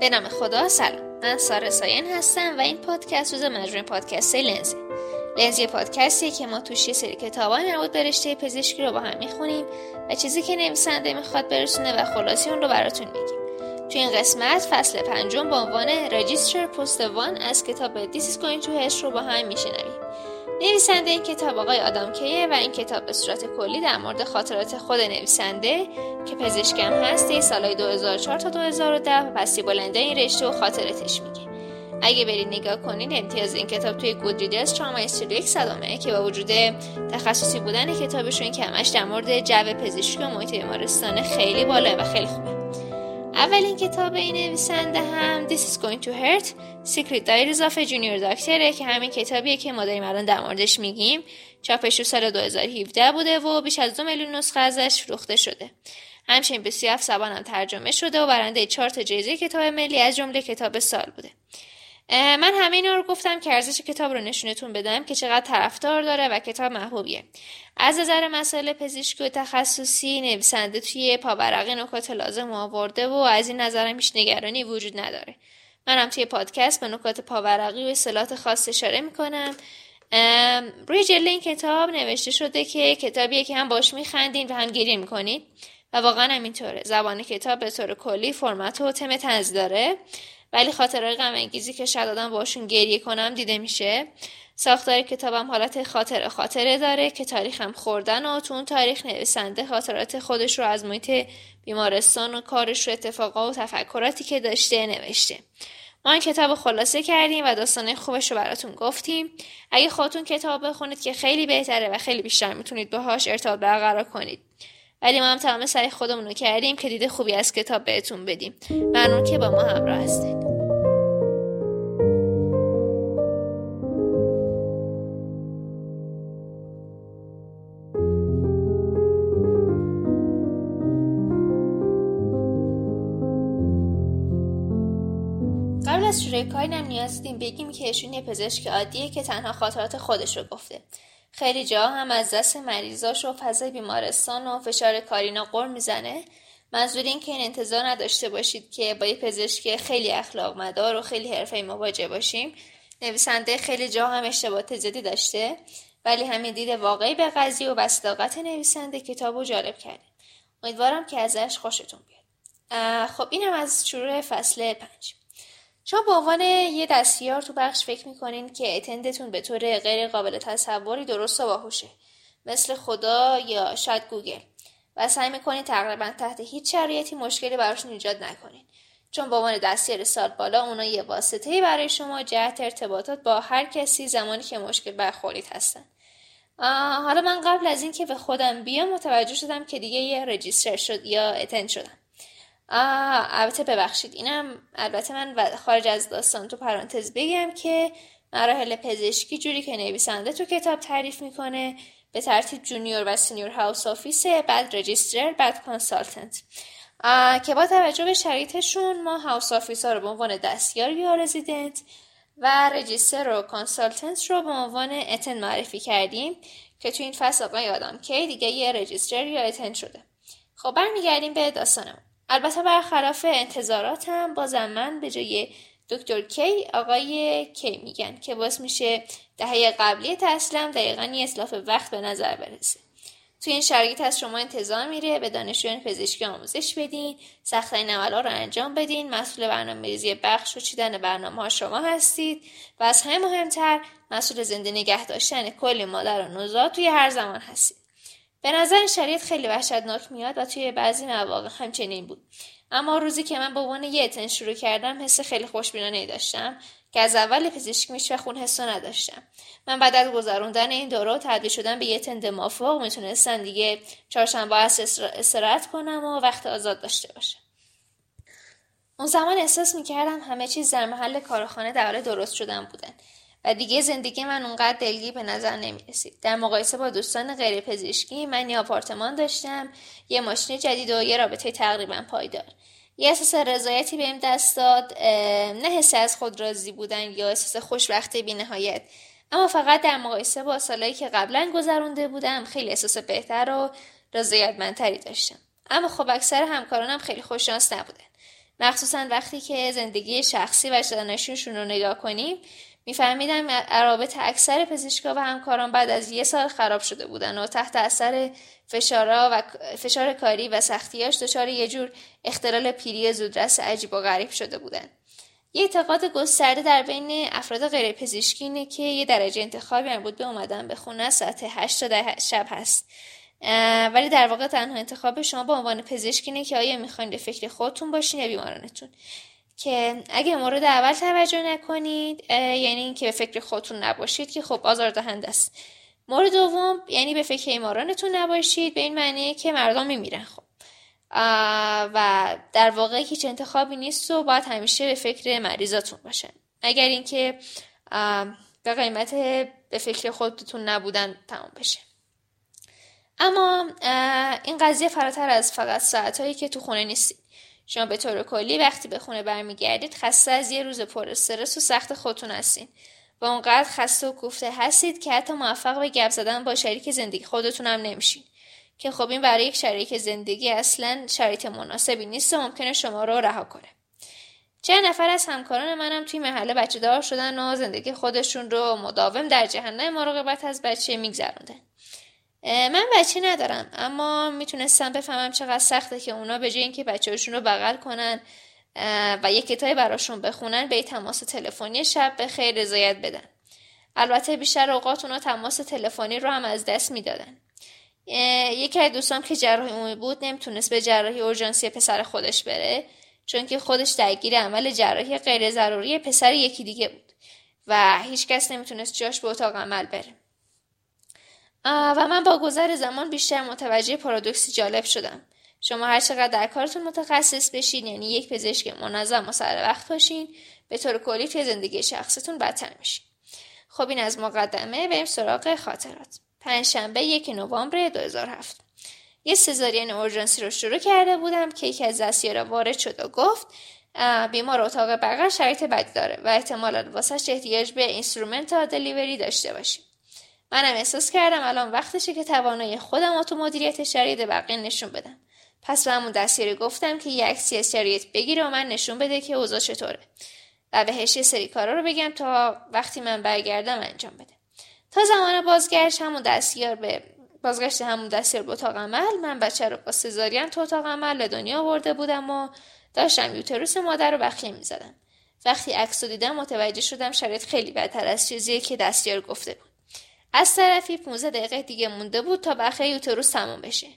به نام خدا سلام. من سارا ساین هستم و این پادکست روز مجموعه پادکست لنزه. لنزی پادکستی که ما توش یه سری کتابای مربوط به رشته پزشکی رو با هم می‌خونیم و چیزی که نویسنده می‌خواد برسونه و خلاصی اون رو براتون میگیم. تو این قسمت فصل پنجم با عنوان رجیستر پست وان از کتاب This is going to رو با هم میشنویم. نویسنده این کتاب آقای آدام کیه و این کتاب به صورت کلی در مورد خاطرات خود نویسنده که پزشکم هستی سالهای 2004 تا 2010 و پسی بلنده این رشته و خاطراتش میگه. اگه برید نگاه کنین امتیاز این کتاب توی گودریدرز تراما استودیو صدامه که با وجود تخصصی بودن کتابشون که همش در مورد جو پزشکی و محیط بیمارستان خیلی بالا و خیلی خوبه. اولین کتاب این نویسنده هم This is going to hurt Secret Diaries of a Junior Doctor که همین کتابیه که ما داریم الان در موردش میگیم. چاپش رو سال 2017 بوده و بیش از دو میلیون نسخه ازش فروخته شده. همچنین به 37 زبان ترجمه شده و برنده چهار تا جایزه کتاب ملی از جمله کتاب سال بوده. من همه اینا رو گفتم که ارزش کتاب رو نشونتون بدم که چقدر طرفدار داره و کتاب محبوبیه. از نظر مسائل پزشکی و تخصصی نویسنده توی پاورقی نکات لازم آورده و از این نظرم هیچ نگرانی وجود نداره. منم توی پادکست به نکات پاورقی و اصطلاحات خاص اشاره می‌کنم. روی جلد این کتاب نوشته شده که کتابیه که هم باش میخندین و هم گریه می‌کنید. و واقعا همینطوره. زبان کتاب به طور کلی فرمت و تم تنز داره. ولی خاطرهای غم انگیزی که شاید آدم باشون گریه کنم دیده میشه. ساختار کتابم حالت خاطره خاطره داره که تاریخم خوردن و تو اون تاریخ نویسنده خاطرات خودش رو از محیط بیمارستان و کارش رو اتفاقا و تفکراتی که داشته نوشته. ما این کتاب خلاصه کردیم و داستانه خوبش رو براتون گفتیم. اگه خودتون کتاب بخونید که خیلی بهتره و خیلی بیشتر می‌تونید باهاش ارتباط برقرار کنید. ولی ما هم تمام سعی خودمون رو کردیم که دیده خوبی از کتاب بهتون بدیم. ممنون که با ما همراه هستید. قبل از شروع کاری نیاز دیدیم بگیم که ایشون یه پزشک عادیه که تنها خاطرات خودش رو گفته. خیلی جا هم از دست مریضاش و فضای بیمارستان و فشار کارینا قر می‌زنه. منظور این که این انتظار نداشته باشید که با یه پزشک خیلی اخلاق مدار و خیلی حرفه مواجه باشیم. نویسنده خیلی جا هم اشتباهات زیادی داشته ولی همین دید واقعی به قضیه و بستاقت نویسنده کتاب رو جالب کرده. امیدوارم که ازش خوشتون بیاد. خب اینم از شروع فصل پنج. شما به عنوان یه دستیار تو بخش فکر می‌کنین که اتندتون به طور غیر قابل تصوری درست و باهوشه مثل خدا یا شاید گوگل. و سعی می‌کنین تقریبا تحت هیچ شرایطی مشکلی براشون ایجاد نکنین. چون به عنوان دستیار سال بالا اونا یه واسطه برای شما جهت ارتباطات با هر کسی زمانی که مشکل برخورید هستن. حالا من قبل از اینکه به خودم بیام متوجه شدم که دیگه یه رجیستر شد یا اتند شدم. البته ببخشید اینم البته من خارج از داستان تو پرانتز بگم که مراحل پزشکی جوری که نویسنده تو کتاب تعریف می‌کنه به ترتیب junior و senior house office بعد register بعد consultant. که با توجه به شرایطشون ما house office ها رو به عنوان دستیار یا رزیدنت و register و consultant رو به عنوان attend معرفی کردیم که تو این فصل آقای آدم کی دیگه یه register یا attend شده. خب برمیگردیم به داستانمون. البته برخلاف انتظاراتم بازم من به جای دکتر کی آقای کی میگن که باز میشه دهه قبلی تسلم دقیقا یه اصلاف وقت به نظر برسه. توی این شرایط از شما انتظار میره به دانشجویان پزشکی آموزش بدین سختترین عملا رو انجام بدین مسئول برنامه ریزی بخش و چیدن برنامه ها شما هستید و از همه مهمتر مسئول زنده نگه داشتن کلی مادر و نوزاد توی هر زمان هستید. به نظر شرایط خیلی وحشتناک میاد و توی بعضی مواقع همچنین بود. اما روزی که من به عنوان یه اتن شروع کردم حس خیلی خوشبینانه داشتم که از اول پزشکی میش و خون حسو نداشتم. من بعد از گذروندن این دوره و تبدیل شدن به یه تند موافق می‌تونستم دیگه چهارشنبه استراحت کنم و وقت آزاد داشته باشم. اون زمان احساس می‌کردم همه چیز در محل کارخانه در حال درست شدن بودن. و دیگه زندگی من اونقدر دلگی به نظر نمی. در مقایسه با دوستان غیر پزشکی من یه آپارتمان داشتم یه ماشین جدید و یه رابطه تقریبا پایدار. یه احساس رضایتی بهم دست داد نه حس از خود راضی بودن یا احساس خوشبختی بی نهایت. اما فقط در مقایسه با سالهایی که قبلا گذرونده بودم خیلی احساس بهتر و رضایتمندتری داشتم. اما خب اکثر همکارانم خیلی خوششانس نبودن. مخصوصا وقتی که زندگی شخصی و جانشینشون رو نگاه کنیم میفهمیدم روابط اکثر پزشکا و همکاران بعد از یه سال خراب شده بودن و تحت اثر فشارا و فشار کاری و سختیاش دچار یه جور اختلال پیری زودرس عجیب و غریب شده بودن. یه اعتقاد گسترده در بین افراد غیر پزشکی اینه که یه درجه انتخابی مربوط به اومدن به خونه ساعت 8 تا شب هست. ولی در واقع تنها انتخاب شما به عنوان پزشک اینه که آیا می‌خواین به فکر خودتون باشین یا بیمارانتون. که اگه مورد اول توجه نکنید یعنی اینکه به فکر خودتون نباشید که خب آزاردهنده است. مورد دوم یعنی به فکر ایمارانتون نباشید به این معنی که مردم میمیرن خب. و در واقع هیچ انتخابی نیست و باید همیشه به فکر مریضاتون باشن. اگر اینکه به قیمت به فکر خودتون نبودن تمام بشه. اما این قضیه فراتر از فقط ساعتهایی که تو خونه نیستید. شما به طور کلی وقتی به خونه برمیگردید خسته از یه روز پر استرس و سخت خودتون هستین. و اونقدر خسته و کوفته هستید که حتی موفق به گپ زدن با شریک زندگی خودتون هم نمیشین. که خب این برای یک شریک زندگی اصلا شرایط مناسبی نیست و ممکنه شما رو رها کنه. چند نفر از همکاران منم توی محله بچه دار شدن و زندگی خودشون رو مداوم در جهنم مراقبت از بچه میگذروندن؟ من بچه ندارم اما می‌تونستم بفهمم چقدر سخته که اونا به جای اینکه بچه‌هاشون رو بغل کنن و یک کتابی براشون بخونن به تماس تلفنی شب به خیر رضایت بدن. البته بیشتر اوقات اونا تماس تلفنی رو هم از دست می‌دادن. یکی از دوستام که جراحی عمومی بود نمی‌تونست به جراحی اورژانسی پسر خودش بره چون که خودش درگیر عمل جراحی غیر ضروری پسر یکی دیگه بود و هیچکس نمی‌تونست جاش به اتاق عمل بره. و من با گذر زمان بیشتر متوجه پارادوکسی جالب شدم. شما هر چقدر در کارتون متخصص بشین یعنی یک پزشک منظم و سر وقت باشین به طور کلی توی زندگی شخصتون بدتر میشین. خب این از مقدمه بریم سراغ خاطرات. پنجشنبه یک نوامبر 2007 یه سزارین اورژانسی رو شروع کرده بودم که یکی از دستیارا وارد شد و گفت بیمار اتاق بغل شرایط بدی داره و احتمالا واسهش احتیاج به instrument delivery داشته باشیم. منم احساس کردم الان وقتشه که توانایی خودم و تو مدیریت شرایط بقیه نشون بدم. پس به همون دستیاری گفتم که یه عکسی از شرایط بگیره و من نشون بده که اوضاع چطوره. و بهش یه سری کارا رو بگم تا وقتی من برگردم انجام بده. تا زمان بازگشت همون دستیار به بازگشت همون دستیار به اتاق عمل من بچه رو با سزارین تو اتاق عمل به دنیا آورده بودم و داشتم یوتروس مادر رو بخیه می‌زدم. وقتی عکس دیدم متوجه شدم شرایط خیلی بدتر از چیزی که دستیار گفته بود. از طرفی 15 دقیقه دیگه مونده بود تا بخیه یوتروس تمام بشه.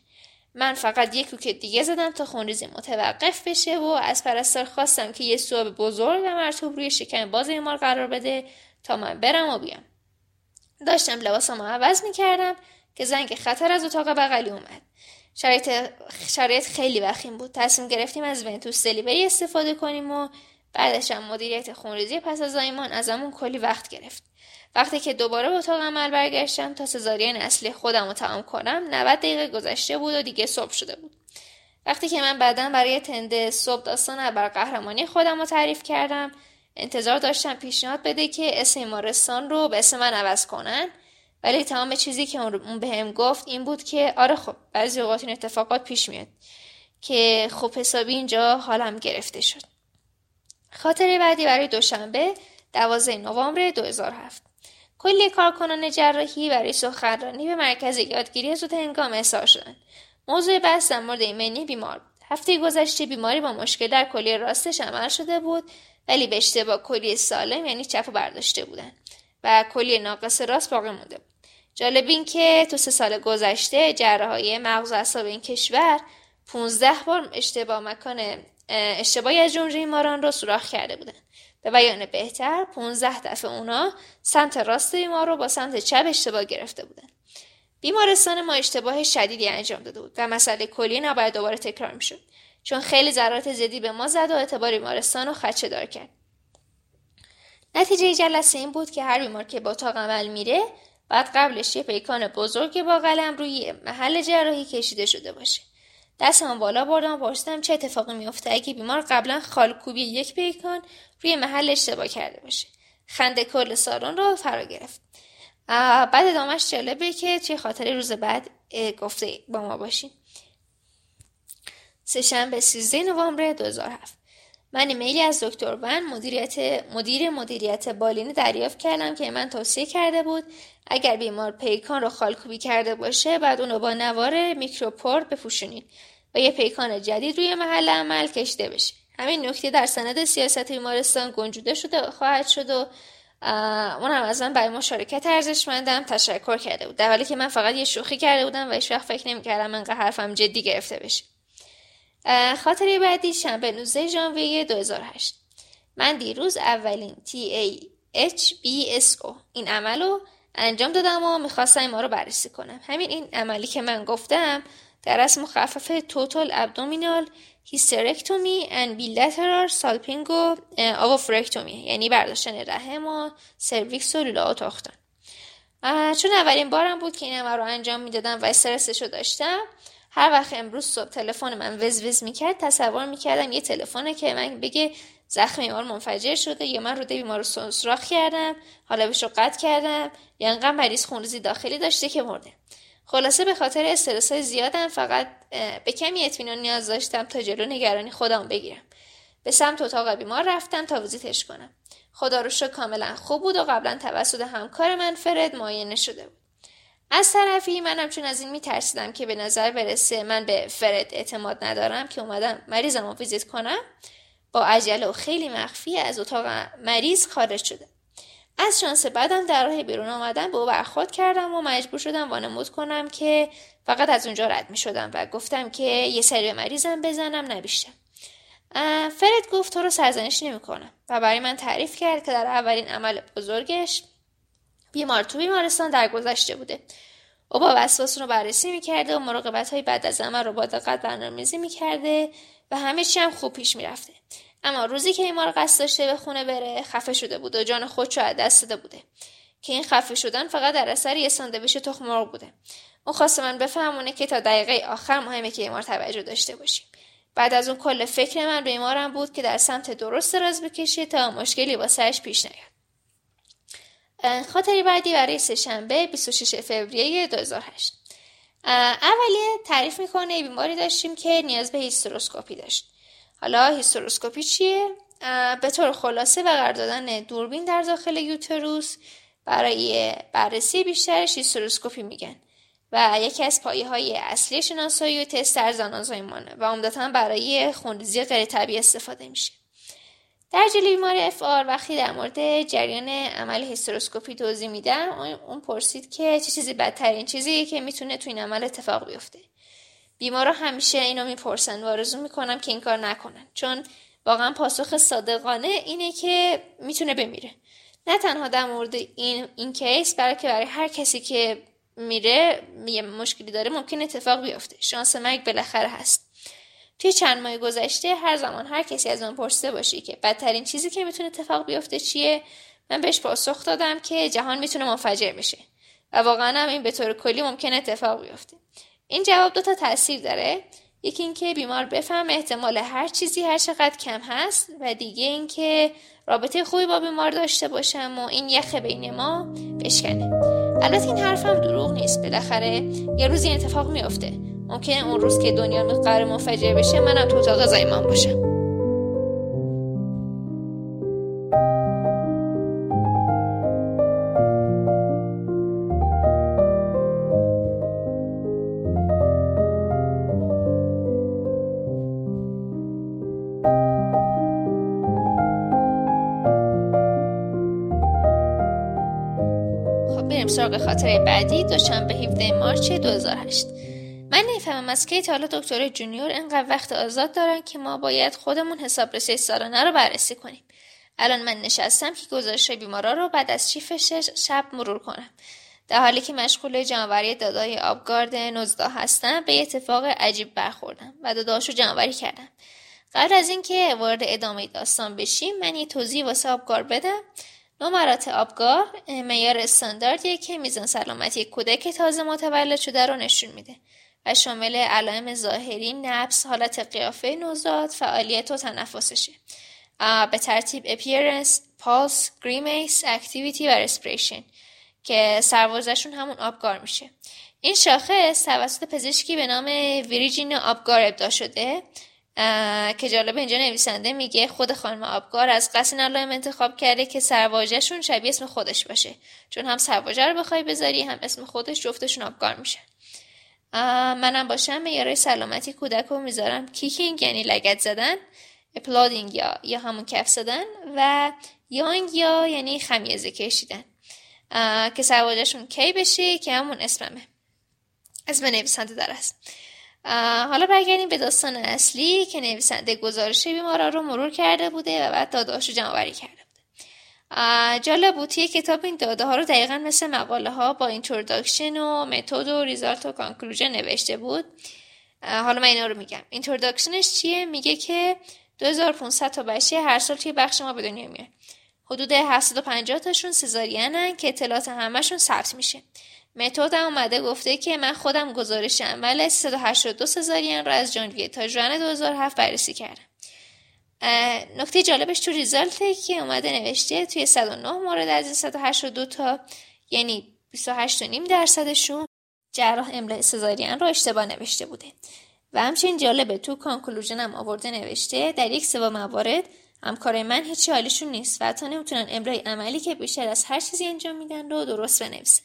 من فقط یک کوک دیگه زدم تا خونریزی متوقف بشه و از پرستار خواستم که یه سواب بزرگ و مرتوب روی شکم باز ایمار قرار بده تا من برم و بیام. داشتم لباسمو عوض می‌کردم که زنگ خطر از اتاق بغلی اومد. شرایط, شرایط خیلی وخیم بود. تصمیم گرفتیم از ونتوس دلیوری استفاده کنیم و بعدش هم مدیریت خونریزی پس از زایمان ازمون کلی وقت گرفت. وقتی که دوباره به اتاق عمل برگشتم تا سزارین اصلی خودم رو تمام کنم 90 دقیقه گذشته بود و دیگه صبح شده بود. وقتی که من بعدا برای تنده صبح داستان بر قهرمانی خودم رو تعریف کردم انتظار داشتم پیشنهاد بده که اسم ایمارستان رو به اسم من عوض کنن ولی تمام چیزی که اون بهم گفت این بود که آره خب بعضی اوقات این اتفاقات پیش میاد که خب حسابی اینجا حالم گرفته شد. خاطره بعدی برای دوشنبه 12 نوامبر 2007 کلی کارکنان جراحی برای سخنرانی به مرکز یادگیری زود هنگام احضار شدند. موضوع بحث در مورد ایمنی بیمار بود. هفته گذشته بیماری با مشکل در کلیه راستش عمل شده بود ولی به اشتباه کلی سالم یعنی چپ برداشته بودن و کلی ناقص راست باقی مونده بود. جالب این که تو سه سال گذشته جراحای مغز و اعصاب این کشور 15 بار اشتباه مکان اشتباهی از جمله ایماران رو سوراخ کرده بودن به بیان بهتر 15 دفعه اونا سمت راست بیمار رو با سمت چپ اشتباه گرفته بودن. بیمارستان ما اشتباه شدیدی انجام داده بود و مسئله کلی نباید دوباره تکرار می‌شد. چون خیلی ضررات زدی به ما زد و اعتبار بیمارستان رو خدشه دار کرد. نتیجه جلسه این بود که هر بیمار که با اتاق عمل میره بعد قبلش یه پیکان بزرگ با قلم روی محل جراحی کشیده شده باشه. دستم بالا بردم و پرسیدم چه اتفاقی میفته اگه بیمار قبلا خالکوبی یک پیکان روی محل اشتباه کرده باشه. خنده کل سالن رو فرا گرفت. بعد ادامهش جالبه که توی خاطر روز بعد گفته با ما باشین. سهشنبه 13 نوامبر 2007 من ایمیلی از دکتر ون مدیریت مدیر مدیریت بالینی دریافت کردم که من توصیه کرده بود اگر بیمار پیکان رو خالکوبی کرده باشه بعد اونو با نوار میکروپور بپوشونید و یه پیکان جدید روی محل عمل کشته بشه. همین نکته در سند سیاست بیمارستان گنجوده شده خواهد شد و اون هم از من برای مشارکت ارزشمندم تشکر کرده بود. در حالی که من فقط یه شوخی کرده بودم و هیچ وقت فکر نمی‌کردم انقدر حرفم جدی گرفته بشه. خاطره بعدی شنبه 19 ژانویه 2008 من دیروز اولین TAHBSO این عمل رو انجام دادم و می‌خواستم ما رو بررسی کنم. همین این عملی که من گفتم در از مخفف توتال ابدومینال هیسترکتومی ان بیلترار سالپینگ و آوافرکتومی یعنی برداشتن رحم و سرویکس و لولا تاختن چون اولین بارم بود که این عمل رو انجام می‌دادم و استرسش رو داشتم هر وقت امروز صبح تلفن من وز وز می‌کرد تصور می‌کردم یه تلفنه که من بگه زخم بیمار منفجر شده یا من روده بیمار رو سراخ کردم حالا بهش رو قطع کردم یا انقدر مریض خونریزی داخلی داشته که مرده. خلاصه به خاطر استرس زیادم فقط به کمی اطمینان نیاز داشتم تا جلو نگرانی خودم بگیرم. به سمت اتاق بیمار رفتم تا ویزیتش کنم. خدا رو کاملا خوب بود و قبلا توسط همکار من فرد معاینه شده بود. از طرفی منم چون از این میترسیدم که به نظر برسه من به فرد اعتماد ندارم که اومدم مریضم رو ویزیت کنم با عجله و خیلی مخفی از اتاق مریض خارج شده. از شانس بعدم در راه بیرون آمدن به او برخورد کردم و مجبور شدم وانمود کنم که فقط از اونجا رد می شدم و گفتم که یه سری به مریضم بزنم نبیشتم فرد گفت تو رو سرزنش نمی کنم و برای من تعریف کرد که در اولین عمل بزرگش بیمار تو بیمارستان در گذشته بوده. او با وسواس رو بررسی می‌کرده و مراقبت های بعد از عمل رو با دقت برنامه‌ریزی می‌کرده و همه چی هم خوب پیش می‌رفته اما روزی که بیمار قصد داشته به خونه بره خفه شده بود و جان خودشو از دست داده بوده. که این خفه شدن فقط در اثر یه ساندویچ تخم مرغ بوده. اون خواسته من بفهمونه که تا دقیقه آخر مهمه که بیمار توجه داشته باشیم. بعد از اون کل فکر من به بیمارم بود که در سمت درست راز بکشه تا مشکلی با سرش پیش نیاد. خاطره‌ی بعدی برای سهشنبه 26 فوریه 2008 اولیه تعریف می‌کنه بیماری داشتیم که نیاز به هیستروسکوپی داشت. حالا هیستروسکوپی چیه؟ به طور خلاصه و قرار دادن دوربین در داخل uterus برای بررسی بیشترش هیستروسکوپی میگن و یکی از پایه های اصلی شناسایی و تست در زایمانه و عمدتا برای خونریزی غیر طبیعی استفاده میشه. در جلوی بیمار FR وقتی در مورد جریان عمل هیستروسکوپی توضیح میدم اون پرسید که چه چیزی بدترین چیزی که می‌تونه تو این عمل اتفاق بیفته. بیمارا همیشه اینو می‌پرسن و آرزو می‌کنم که این کار نکنن. چون واقعا پاسخ صادقانه اینه که می‌تونه بمیره. نه تنها در مورد این این کیس برای که برای هر کسی که میره یه مشکلی داره ممکن اتفاق بیفته. شانس مرگ بالاخره هست. توی چند ماه گذشته هر زمان هر کسی از من پرسیده باشی که بدترین چیزی که می‌تونه اتفاق بیفته چیه من بهش پاسخ دادم که جهان می‌تونه منفجر بشه. و واقعا هم این به طور کلی ممکن اتفاق بیفته. این جواب دو تا تاثیر داره. یکی اینکه بیمار بفهم احتمال هر چیزی هر چقدر کم هست و دیگه اینکه رابطه خوبی با بیمار داشته باشم و این یخ بین ما بشکنه. البته این حرفم دروغ نیست. بالاخره یه روزی اتفاق میافته. ممکنه اون روز که دنیا قرار منفجر بشه منم تو اتاق زایمان باشم. سراغ خاطره بعدی دوشنبه 17 مارچ 2008 من نمی‌فهمم از کی حالا دکتر جونیور اینقدر وقت آزاد دارن که ما باید خودمون حسابرسی سالانه رو بررسی کنیم. الان من نشستم که گزارش بیمارا رو بعد از چیفش شب مرور کنم. در حالی که مشغول جمعوری دادای آبگارد نوزدا هستم به اتفاق عجیب برخوردم و داداشو جمعوری کردم. قبل از اینکه وارد ادامه داستان بشیم من یه توضیح واسه آبگار بدم. نمرات آبگاه معیار استانداردیه که میزان سلامتی کودک تازه متولد شده رو نشون میده و شامل علائم ظاهری نبس حالت قیافه نوزاد فعالیت و تنفسشه. به ترتیب appearance, pulse, grimace, activity و respiration که سربازشون همون آبگار میشه. این شاخص توسط پزشکی به نام ویریجین آبگار ابدا شده. که جالب اینجا نویسنده میگه خود خانم آپگار از قصد علائم انتخاب کرده که سرواژه‌شون شبیه اسم خودش باشه. چون هم سرواژه رو بخوای بذاری هم اسم خودش جفتشون آپگار میشن منم باشم معیارهای سلامتی کودک رو می‌ذارم. kicking یعنی لگد زدن applauding یا یا همون کف زدن و yawning یا یعنی خمیازه کشیدن. که سرواژه‌شون Kay بشه که همون اسممه. اسم نویسنده در است حالا برگردیم به داستان اصلی که نویسنده گزارش بیمارا رو مرور کرده بوده و بعد داده رو جمع کرده بوده. جالب بود توی کتاب این داده ها رو دقیقا مثل مقاله ها با introduction و method و result و conclusion نوشته بود. حالا من اینا رو میگم. introduction ش چیه؟ میگه که 2500 تا بچه هر سال توی بخش ما به دنیا میاد حدود 750 تاشون سزارینن که اطلاعات همشون ثبت میشه. متد اومده گفته که من خودم گزارش عمل 382 سزارین رو از ژانویه تا ژوئن 2007 بررسی کردم. نکته جالبش تو ریزالته که اومده نوشته توی 109 مورد از این 182 تا یعنی 28.5 درصدشون جراح املای سزارین رو اشتباه نوشته بوده. و همچنین جالبه تو کانکلوژن هم آورده نوشته در یک سوا موارد همکارای من هیچی حالیشون نیست و حتی نمی‌تونن املای عملی که بیشتر از هر چیزی انجام میدن رو درست بنویسن.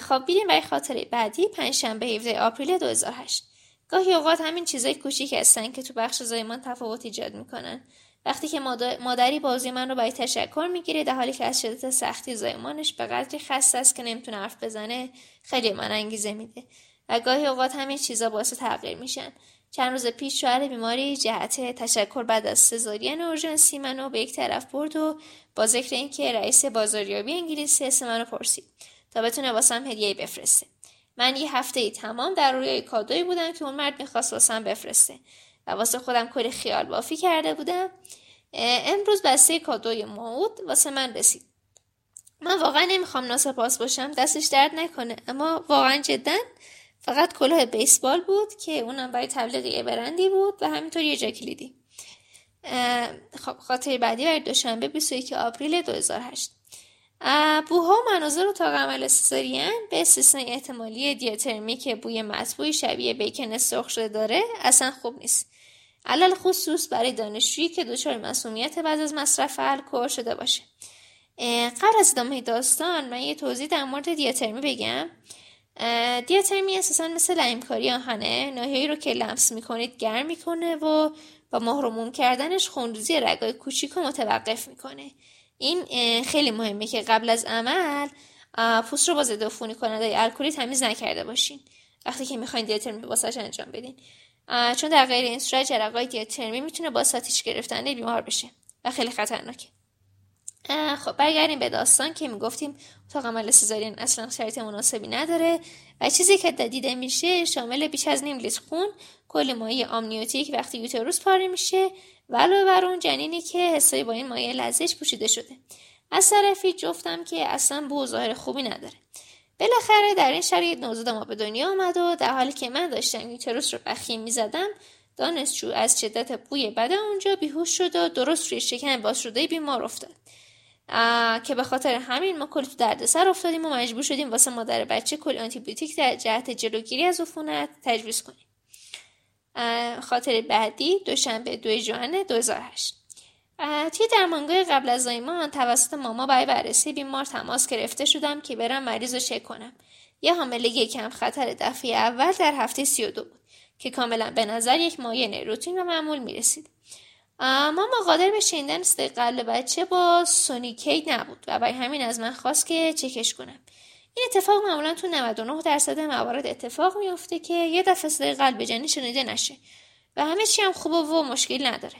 خب بیریم برای خاطره بعدی پنجشنبه 17 آپریل 2008 گاهی اوقات همین چیزای کوچیک هستن که تو بخش زایمان تفاوت ایجاد می‌کنن. وقتی که مادری بازی من رو برای تشکر می‌گیره در حالی که از شدت سختی زایمانش به قدری خسته است که نمی‌تونه حرف بزنه خیلی من انگیزه میده. و گاهی اوقات همین چیزا باعث تغییر میشن. چند روز پیش شوهر بیماری جهت تشکر بعد از سزارین اورژانسی منو به یک طرف برد و با ذکر اینکه رئیس بازاریابی انگلیسی اسم منو پرسید. تا بتونه واسم هدیه بفرسته. من یه هفته تمام در روی کادویی بودم که اون مرد می‌خواست واسم بفرسته و واسه خودم کلی خیال بافی کرده بودم. امروز بسته کادوی موعود واسه من رسید. من واقعا نمی‌خوام ناسپاس باشم دستش درد نکنه اما واقعا جدا فقط کلاه بیسبال بود که اونم برای تبلیغ یه برندی بود و همینطور یه جا خب خاطر بعدی برای دوشنبه 21 آوریل 2008 بوها و مناظر و عمل سزارین به استثنای احتمالی دیاترمی که بوی مطبوعی شبیه بیکن سرخ شده داره؟ اصلا خوب نیست. علل خصوص برای دانشجویی که دچار مسئولیت بعد از مصرف الکل شده باشه. قبل از ادامه داستان من یه توضیح در مورد دیاترمی بگم. دیاترمی اساسا مثل لیمکاری آهنه ناحیه‌ای رو که لمس می‌کنید گرم می‌کنه و با محرومون کردنش خونریزی رگای کوچیک رو متوقف می‌کنه. این خیلی مهمه که قبل از عمل پوست رو با ضد عفونی کننده الکلی تمیز نکرده باشین. وقتی که می‌خواین دیاترمی واسش انجام بدین. چون در غیر این صورت جرقای دیاترمی می‌تونه با ساتیش گرفتن بیمار بشه و خیلی خطرناکه. خب برگردیم به داستان که می‌گفتیم اتاق عمل سزارین اصلا شرایط مناسبی نداره و چیزی که دیده میشه شامل بیش از نیم لیتر خون کل مایع آمنیوتیک وقتی یوتروس پاره میشه و علاوه بر اون جنینی که حسابی با این مایع لزج پوشیده شده. از طرفی جفتم که اصلا بو ظاهر خوبی نداره. بالاخره در این شرایط نوزاد ما به دنیا آمد و در حالی که من داشتم یوتروس رو بخیم می‌زدم دانشجو از شدت بوی بد اونجا بیهوش شد و درست روی شکم باز شده بیمار افتاد. که به خاطر همین ما کلی تو دردسر افتادیم و مجبور شدیم واسه مادر بچه کلی آنتیبیوتیک در جهت جلوگیری از عفونت تجویز کنیم. خاطر بعدی دوشنبه دو ژوئن 2008 توی درمانگاه قبل از زایمان توسط ماما برای بررسی بیمار تماس گرفته شدم که برم مریض رو چک کنم. یه حاملگی کم خطر دفعه اول در هفته 32 بود که کاملا به نظر یک مایه روتین و معمول می‌رسید. ماما قادر به شنیدن قلب بچه با سونیکید نبود و برای همین از من خواست که چکش کنم. این اتفاق معمولا تو 99 درصد موارد اتفاق میافته که یه دفعه صدای قلب جنین شنیده نشه و همه چی هم خوبه و مشکل نداره.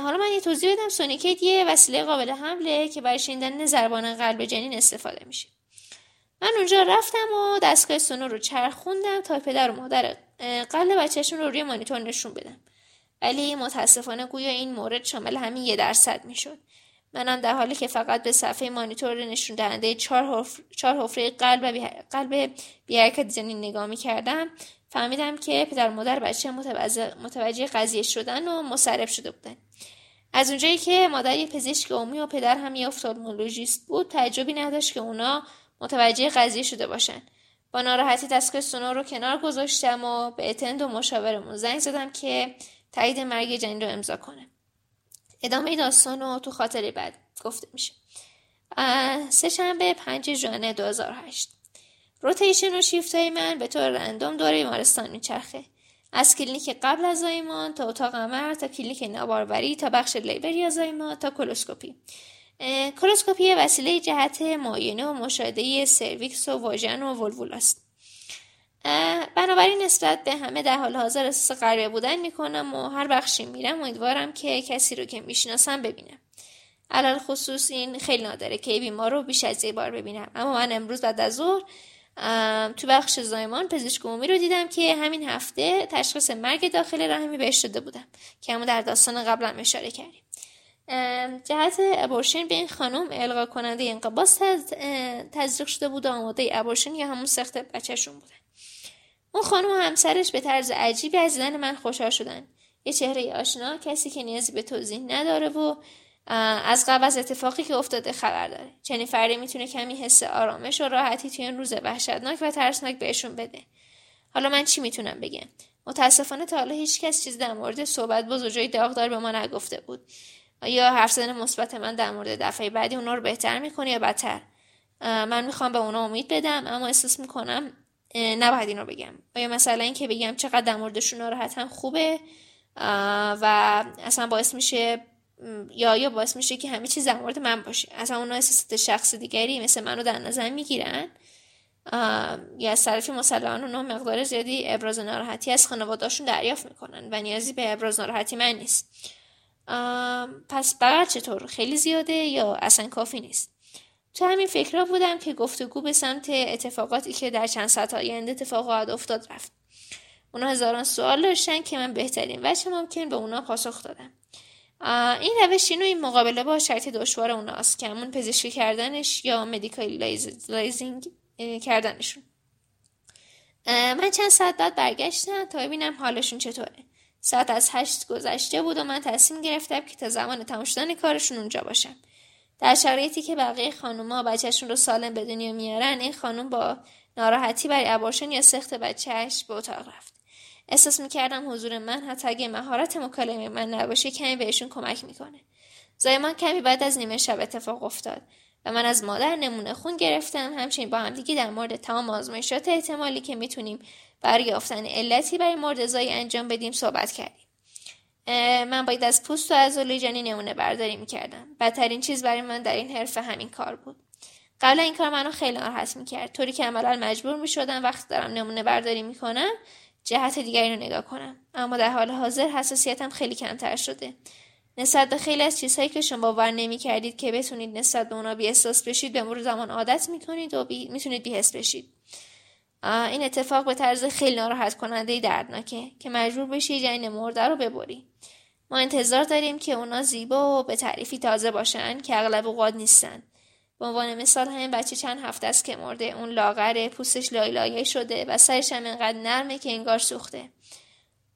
حالا من یه توضیح بدم. سونیکید یه وسیله قابل حمله که برای شنیدن ضربان قلب جنین استفاده میشه. من اونجا رفتم و دستگاه سونو رو چرخوندم تا پدر و مادر قلب بچهشون رو روی مانیتور نشون بدم. ولی متاسفانه گویا این مورد شامل همین یه درصد می‌شد. منم در حالی که فقط به صفحه مانیتور نشون دهنده چهار, حفره قلب بی... قلب بیحرکت جنین نگاه می کردم فهمیدم که پدر مادر بچه متوجه قضیه شدن و مصرف شده بودن. از اونجایی که مادر یه پزشک عمومی و پدر هم یه افتالمولوژیست بود تعجبی نداشت که اونا متوجه قضیه شده باشن. با ناراحتی دستگاه سونار رو کنار گذاشتم و به اتند و مشاورمون زنگ زدم که تایید مرگ جنین رو امضا کنه. ادامه داستان رو تو خاطر بعد گفته میشه. سه شنبه پنج ژوئن 2008 rotation و شیفت های من به طور random دور بیمارستان میچرخه. از کلینیک قبل از زایمان تا اتاق عمل تا کلینیک ناباروری تا بخش labor یا زایمان تا کولپوسکوپی کولپوسکوپی وسیله جهت معاینه و مشاهده cervix و واژن و ولوول است. بنابراین نسبت به همه در حال حاضر احساس غریبه بودن می‌کنم و هر بخشی میرم امیدوارم که کسی رو که می‌شناسم ببینم. علال خصوص این خیلی نادره که بیمار رو بیش از یه بار ببینم. اما من امروز بعد از ظهر تو بخش زایمان پزشک عمومی رو دیدم که همین هفته تشخیص مرگ داخل رحمی بهش داده بودم که همون در داستان قبلا اشاره کردیم. جهت ابورشن به این خانم القا کننده انقباس تزریق شده بود و آماده ابورشن یا همون سخت بچهشون بودن. اون خانم و همسرش به طرز عجیبی از دیدن من خوشحال شدن. یه چهره آشنا کسی که نیازی به توضیح نداره و از قبل از اتفاقی که افتاده خبر داره. چنین فردی می‌تونه کمی حس آرامش و راحتی توی این روز وحشتناک و ترسناک بهشون بده. حالا من چی می‌تونم بگم؟ متاسفانه تا حالا هیچ کس چیز در مورد صحبت با زوجای داغدار به ما نگفته بود. یا حرف زدن مثبت من در مورد دفعه بعدی اونا رو بهتر می‌کنه یا بدتر؟ من می‌خوام به اونا امید بدم اما احساس می‌کنم نباید این رو بگم یا مثلا اینکه بگم چقدر در موردشون ناراحتم خوبه و اصلا باعث میشه یا یا باعث میشه که همه چیز در مورد من باشه. اصلا اونا احساسات شخص دیگری مثل منو در نظر می‌گیرن. یا از طرف مسلمان اونا مقدار زیادی ابراز ناراحتی از خانواداشون دریافت می‌کنن و نیازی به ابراز ناراحتی من نیست. پس بقیه چطور؟ خیلی زیاده یا اصلا کافی نیست؟ تو همین فکرها بودم که گفتگو به سمت اتفاقاتی که در چند ساعت آینده اتفاق خواهد افتاد رفت. اونا هزاران سوال داشتن که من بهترین وجه ممکن به اونا پاسخ دادم. این روش اینو این مقابله با شرایط دشوار اوناست که همون پزشکی کردنش یا medicalizing کردنشون. من چند ساعت بعد برگشتم تا ببینم حالشون چطوره. ساعت از هشت گذشته بود و من تصمیم گرفتم که تا زمان تمام شدن کارشون اونجا باشم. در شرایطی که بقیه خانوما بچهشون رو سالم به دنیا میارن این خانوم با ناراحتی برای ابورشن یا سخت بچهش به اتاق رفت. احساس می‌کردم حضور من حتی اگه مهارت مکالمه من نباشه کمی بهشون کمک می‌کنه. زایمان کمی بعد از نیمه شب اتفاق افتاد و من از مادر نمونه خون گرفتم. همچنین با همدیگه در مورد تمام آزمایشات احتمالی که می‌تونیم برای یافتن علتی برای مورد زایی انجام بدیم صحبت کردیم. من باید از پوست و عضله جنین نمونه برداری می‌کردم. بدترین چیز برای من در این حرفه همین کار بود. قبلا این کار منو خیلی ناراحت می‌کرد. طوری که عملا مجبور می‌شدم وقتی دارم نمونه برداری می‌کنم جهت دیگری رو نگاه کنم. اما در حال حاضر حساسیتم خیلی کمتر شده. نسبت به خیلی از چیزهایی که شما باور نمی کردید که بتونید نسبت به اونا بی احساس بشید به مرور زمان عادت می‌کنید و بی... می‌تونید بی حس بشید. این اتفاق به طرز خیلی ناراحت کننده دردناکه که مجبور بشی جنین مرده رو ببری. ما انتظار داریم که اونا زیبا و به تعریفی تازه باشن که اغلب اوقات نیستن. به عنوان مثال همین بچه چند هفته است که مرده. اون لاغره پوستش لایلایه شده و سرش هم انقدر نرمه که انگار سوخته.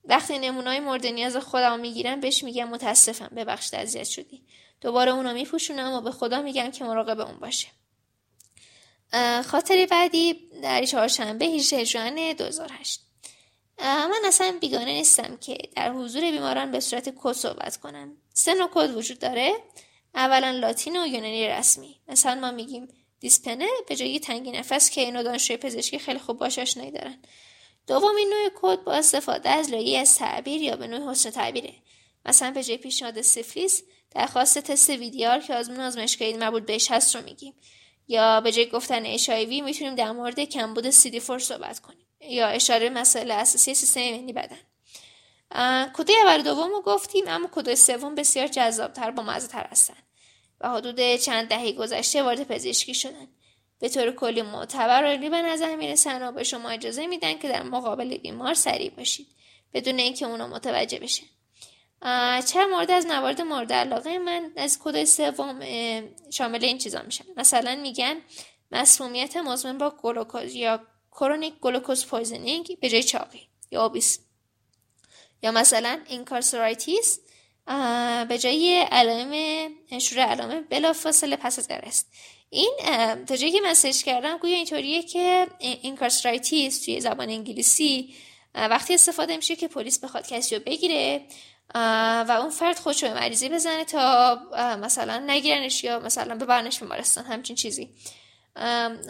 وقتی نمونای مورد نیاز خودم می‌گیرم بهش میگم متاسفم. ببخشید اذیت شدی. دوباره اونو میپوشونم و به خدا میگم که مراقب اون باشه. خاطر بعدی در چهارشنبه 18 ژوئن 2008 من اصلا بیگانه نیستم که در حضور بیماران به صورت کد صحبت کنم. سه نوع کد وجود داره. اولا لاتین و یونانی رسمی. مثلا ما میگیم dyspnea به جای تنگی نفس که اینو دانشجوی پزشکی خیلی خوب باش آشنایی دارن. دومین نوع کد با استفاده از لایه‌ای از تعبیر یا به نوع حسن تعبیره. مثلا به جای پیشنهاد سفلیس درخواست تست VDRL که آزمون آزمایشگاهی مربوط بهش هست رو میگیم. یا به جای گفتن HIV می‌تونیم در مورد کمبود CD4 صحبت کنیم. یا اشاره مسائل اساسی سیستم ایمنی بدن. کدای اول دوم رو گفتیم اما کدای سوم بسیار جذابتر با مزه تر هستن. و حدود چند دهه گذشته وارد پزشکی شدن. به طور کلی معتبر و به نظر می‌رسن و به شما اجازه میدن که در مقابل بیمار سریع باشید. بدون اینکه اونا متوجه بشه چه مورد از موارد مورد علاقه من از کد سوم شامل این چیزا میشن؟ مثلا میگن مسمومیت مزمن با گلوکوز یا chronic glucose poisoning به جای چاقی یا obese یا مثلا incarceritis به جای علائم شروع علائم بلافاصله پس از arrest این تا جایی که من سرچ کردم گویا اینطوریه که incarceritis توی زبان انگلیسی وقتی استفاده میشه که پلیس بخواد کسی رو بگیره و اون فرد خودشو به مریضی بزنه تا مثلا نگیرنش یا مثلا ببرنش بیمارستان همچین چیزی.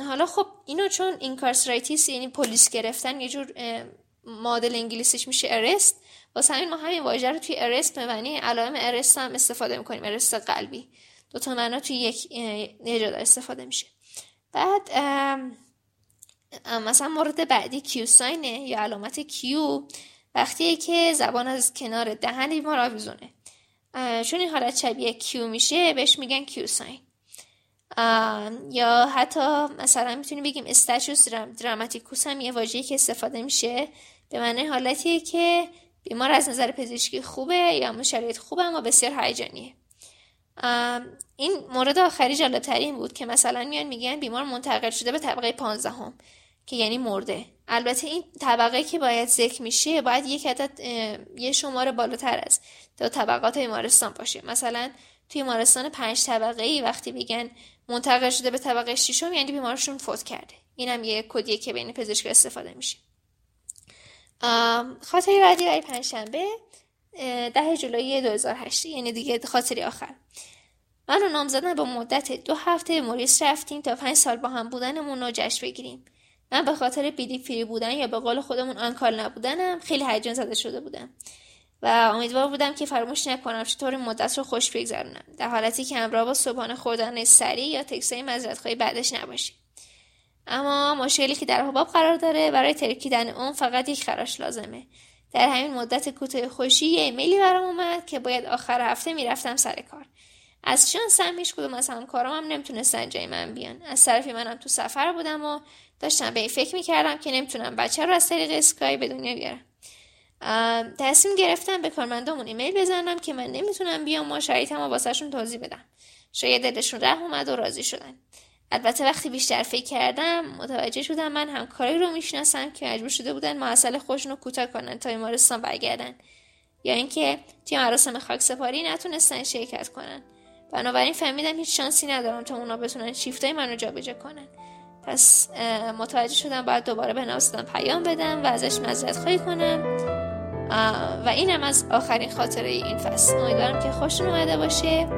حالا خب اینو چون incarceritis یعنی پلیس گرفتن یه جور مدل انگلیسیش میشه arrest واسه همین ما همین واژه رو توی arrest به معنی علائم arrest هم استفاده می‌کنیم arrest قلبی. دو تا معنا توی یک یه استفاده میشه. بعد مثلا مورد بعدی Q sign ه یا علامت Q. وقتی که زبان از کنار دهن بیمار آویزونه. چون این حالت شبیه Q میشه بهش میگن Q sign یا حتی مثلا می‌تونیم بگیم استاشوس دراماتیکوس هم یه واژه‌ای که استفاده میشه. به معنی حالتیه که بیمار از نظر پزشکی خوبه یا شرایط خوبه اما بسیار هیجانیه. این مورد آخری جالبترین بود که مثلا میان میگن بیمار منتقل شده به طبقه پانزدهم که یعنی مرده. البته این طبقه که باید ذکر میشه باید یک عدد یه شماره بالاتر از تا طبقات بیمارستان باشه. مثلا توی بیمارستان پنج طبقه ای وقتی بگن منتقل شده به طبقه ششم یعنی بیمارشون فوت کرده. اینم یه کدیه که بین پزشک استفاده میشه. خاطری بعدی برای پنجشنبه ده جولای 2008 یعنی دیگه خاطری آخر. من رو نام زدن با مدت دو هفته موریس رفتیم تا پنج سال با هم بودنمون رو جشن بگیریم. من به خاطر بیدی فری بودن یا به قول خودمون آنکال نبودنم خیلی هیجان زده شده بودم. و امیدوار بودم که فراموش نکنم چطور مدت رو خوش بگذرونم. در حالتی که همراه با صبحانه خوردن سریع یا تکسای مزرعتخواهی بعدش نباشیم. اما مشکلی که در حباب قرار داره برای ترکیدن اون فقط یک خراش لازمه. در همین مدت کوتاه خوشی یه ایمیلی برام اومد که باید آخر هفته می‌رفتم سر کار. از شانسم هیچ کدوم از همکارام هم نمی‌تونستن جای من بیان. از طرفی منم تو سفر بودم و داشتم به این فکر می‌کردم که نمی‌تونم بچه رو از طریق اسکای به دنیا بیارم. تصمیم گرفتم به کارمندامون ایمیل بزنم که من نمی‌تونم بیام و شرایطم رو واسهشون توضیح بدم. شاید دلشون ره اومد و راضی شدن. البته وقتی بیشتر فکر کردم متوجه شدم من همکاری رو می‌شناسم که مجبور شده بودن معسل خودشون رو کوتاه کنن تا بیمارستان برگردن. یا اینکه توی مراسم خاک سپاری نتونستن شرکت کنن. بنابراین فهمیدم هیچ شانسی ندارم تا اونا بتونن شیفتای منو جابجا کنن. پس متوجه شدم باید دوباره به نوستان پیام بدم و ازش مذرت خواهی کنم. و اینم از آخرین خاطره این فصل. امیدوارم که خوشتون اومده باشه.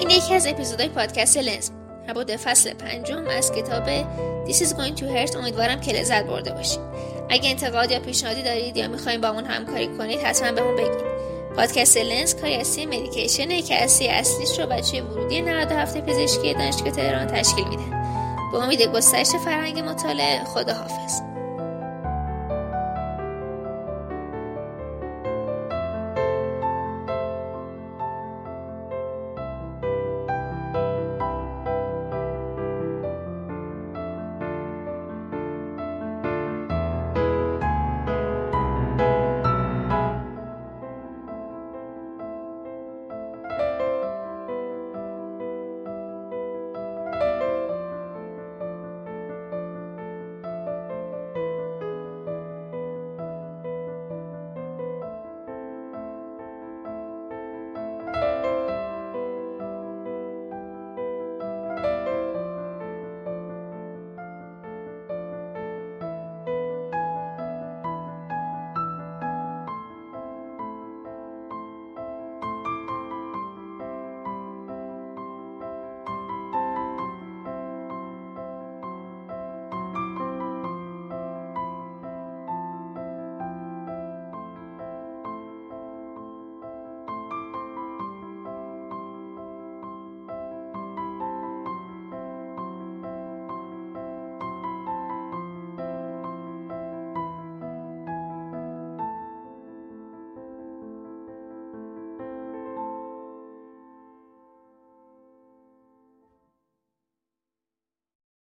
این یکی از اپیزودهای پادکست لنز. بود فصل پنجم از کتاب This is going to hurt. امیدوارم که لذت برده باشید. اگه انتقاد یا پیشنهادی دارید یا می‌خواین با اون همکاری کنید حتما به بگید. پادکست لنز کاری اصلی مدیکیشنه که اصلی اصلیش رو بچه ورودی 97 پزشکی دانشگاه تهران تشکیل میده. به امید گسترش فرهنگ مطالعه خداحافظ.